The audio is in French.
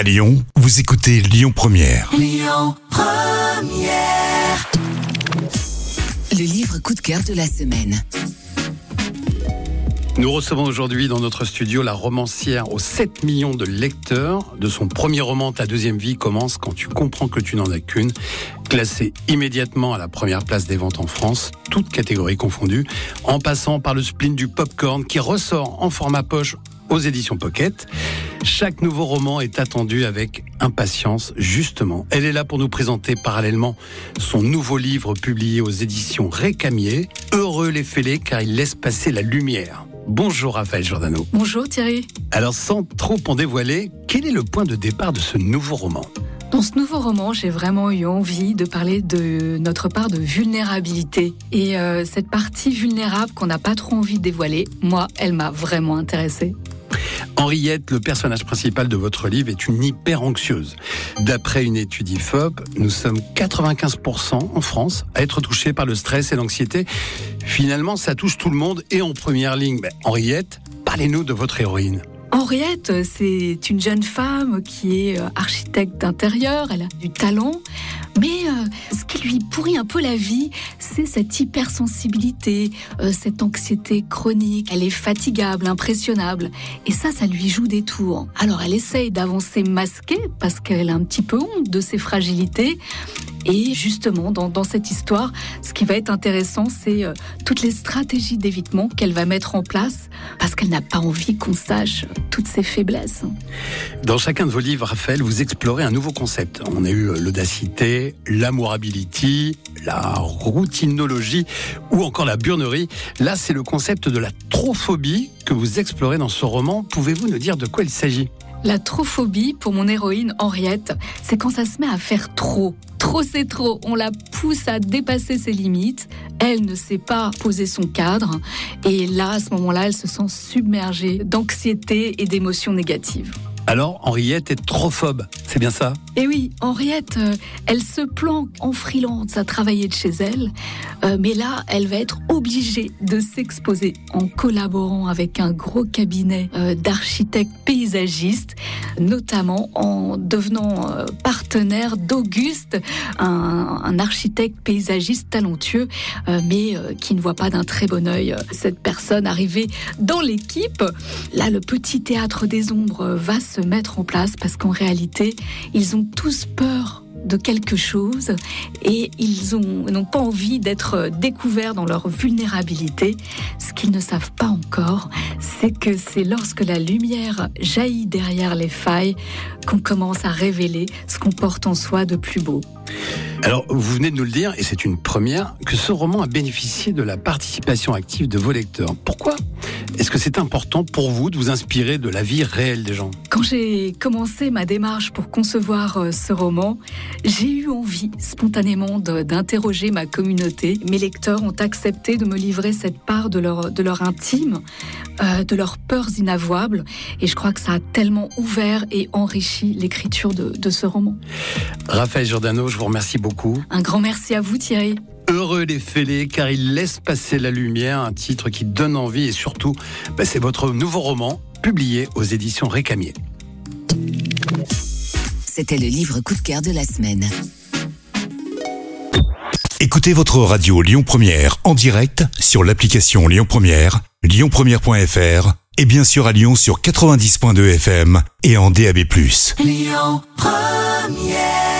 À Lyon, vous écoutez Lyon Première. Le livre coup de cœur de la semaine. Nous recevons aujourd'hui dans notre studio la romancière aux 7 millions de lecteurs. De son premier roman, Ta deuxième vie commence quand tu comprends que tu n'en as qu'une. Classé immédiatement à la première place des ventes en France, toutes catégories confondues, en passant par le spleen du popcorn qui ressort en format poche aux éditions Pocket. Chaque nouveau roman est attendu avec impatience, justement. Elle est là pour nous présenter parallèlement son nouveau livre publié aux éditions Récamier, Heureux les fêlés car il laisse passer la lumière. Bonjour Raphaël Giordano. Bonjour Thierry. Alors sans trop en dévoiler, quel est le point de départ de ce nouveau roman? Dans ce nouveau roman, j'ai vraiment eu envie de parler de notre part de vulnérabilité. Et euh, cette partie vulnérable qu'on n'a pas trop envie de dévoiler, moi, elle m'a vraiment intéressée. Henriette, le personnage principal de votre livre, est une hyper anxieuse. D'après une étude IFOP, nous sommes 95% en France à être touchés par le stress et l'anxiété. Finalement, ça touche tout le monde et en première ligne. Henriette, parlez-nous de votre héroïne. Henriette, c'est une jeune femme qui est euh, architecte d'intérieur, elle a du talent, mais euh, ce qui lui pourrit un peu la vie, c'est cette hypersensibilité, euh, cette anxiété chronique. Elle est fatigable, impressionnable, et ça, ça lui joue des tours. Alors elle essaye d'avancer masquée parce qu'elle a un petit peu honte de ses fragilités, et justement, dans, dans, cette histoire, ce qui va être intéressant, c'est euh, toutes les stratégies d'évitement qu'elle va mettre en place, parce qu'elle n'a pas envie qu'on sache toutes ses faiblesses. Dans chacun de vos livres, Raphaël, vous explorez un nouveau concept. On a eu euh, l'audacité, l'amourability, la routinologie ou encore la burnerie. Là, c'est le concept de la trophobie que vous explorez dans ce roman. Pouvez-vous nous dire de quoi il s'agit? La trophobie, pour mon héroïne Henriette, c'est quand ça se met à faire trop. Trop c'est trop, on la pousse à dépasser ses limites, elle ne sait pas poser son cadre, et là, à ce moment-là, elle se sent submergée d'anxiété et d'émotions négatives. Alors, Henriette est trophobe, c'est bien ça Eh oui, Henriette, euh, elle se planque en freelance à travailler de chez elle, euh, mais là, elle va être obligée de s'exposer en collaborant avec un gros cabinet euh, d'architectes paysagistes, notamment en devenant partenaire d'Auguste, un, un, architecte paysagiste talentueux, mais qui ne voit pas d'un très bon œil cette personne arrivée dans l'équipe. Là, le petit théâtre des ombres va se mettre en place parce qu'en réalité, ils ont tous peur de quelque chose et ils n'ont pas envie d'être découverts dans leur vulnérabilité. Ce qu'ils ne savent pas encore, c'est que c'est lorsque la lumière jaillit derrière les failles qu'on commence à révéler ce qu'on porte en soi de plus beau. Alors, vous venez de nous le dire, et c'est une première, que ce roman a bénéficié de la participation active de vos lecteurs. Pourquoi est-ce que c'est important pour vous de vous inspirer de la vie réelle des gens? Quand j'ai commencé ma démarche pour concevoir euh, ce roman, j'ai eu envie spontanément d'interroger ma communauté. Mes lecteurs ont accepté de me livrer cette part de leur, de leur intime, euh, de leurs peurs inavouables, et je crois que ça a tellement ouvert et enrichi l'écriture de, de ce roman. Raphaël Giordano, je vous remercie beaucoup. Un grand merci à vous Thierry. Heureux les fêlés car il laisse passer la lumière, un titre qui donne envie et surtout, bah, c'est votre nouveau roman publié aux éditions Récamier. C'était le livre coup de cœur de la semaine. Écoutez votre radio Lyon Première en direct sur l'application Lyon Première, lyonpremière.fr et bien sûr à Lyon sur 90.2 FM et en DAB+. Lyon Première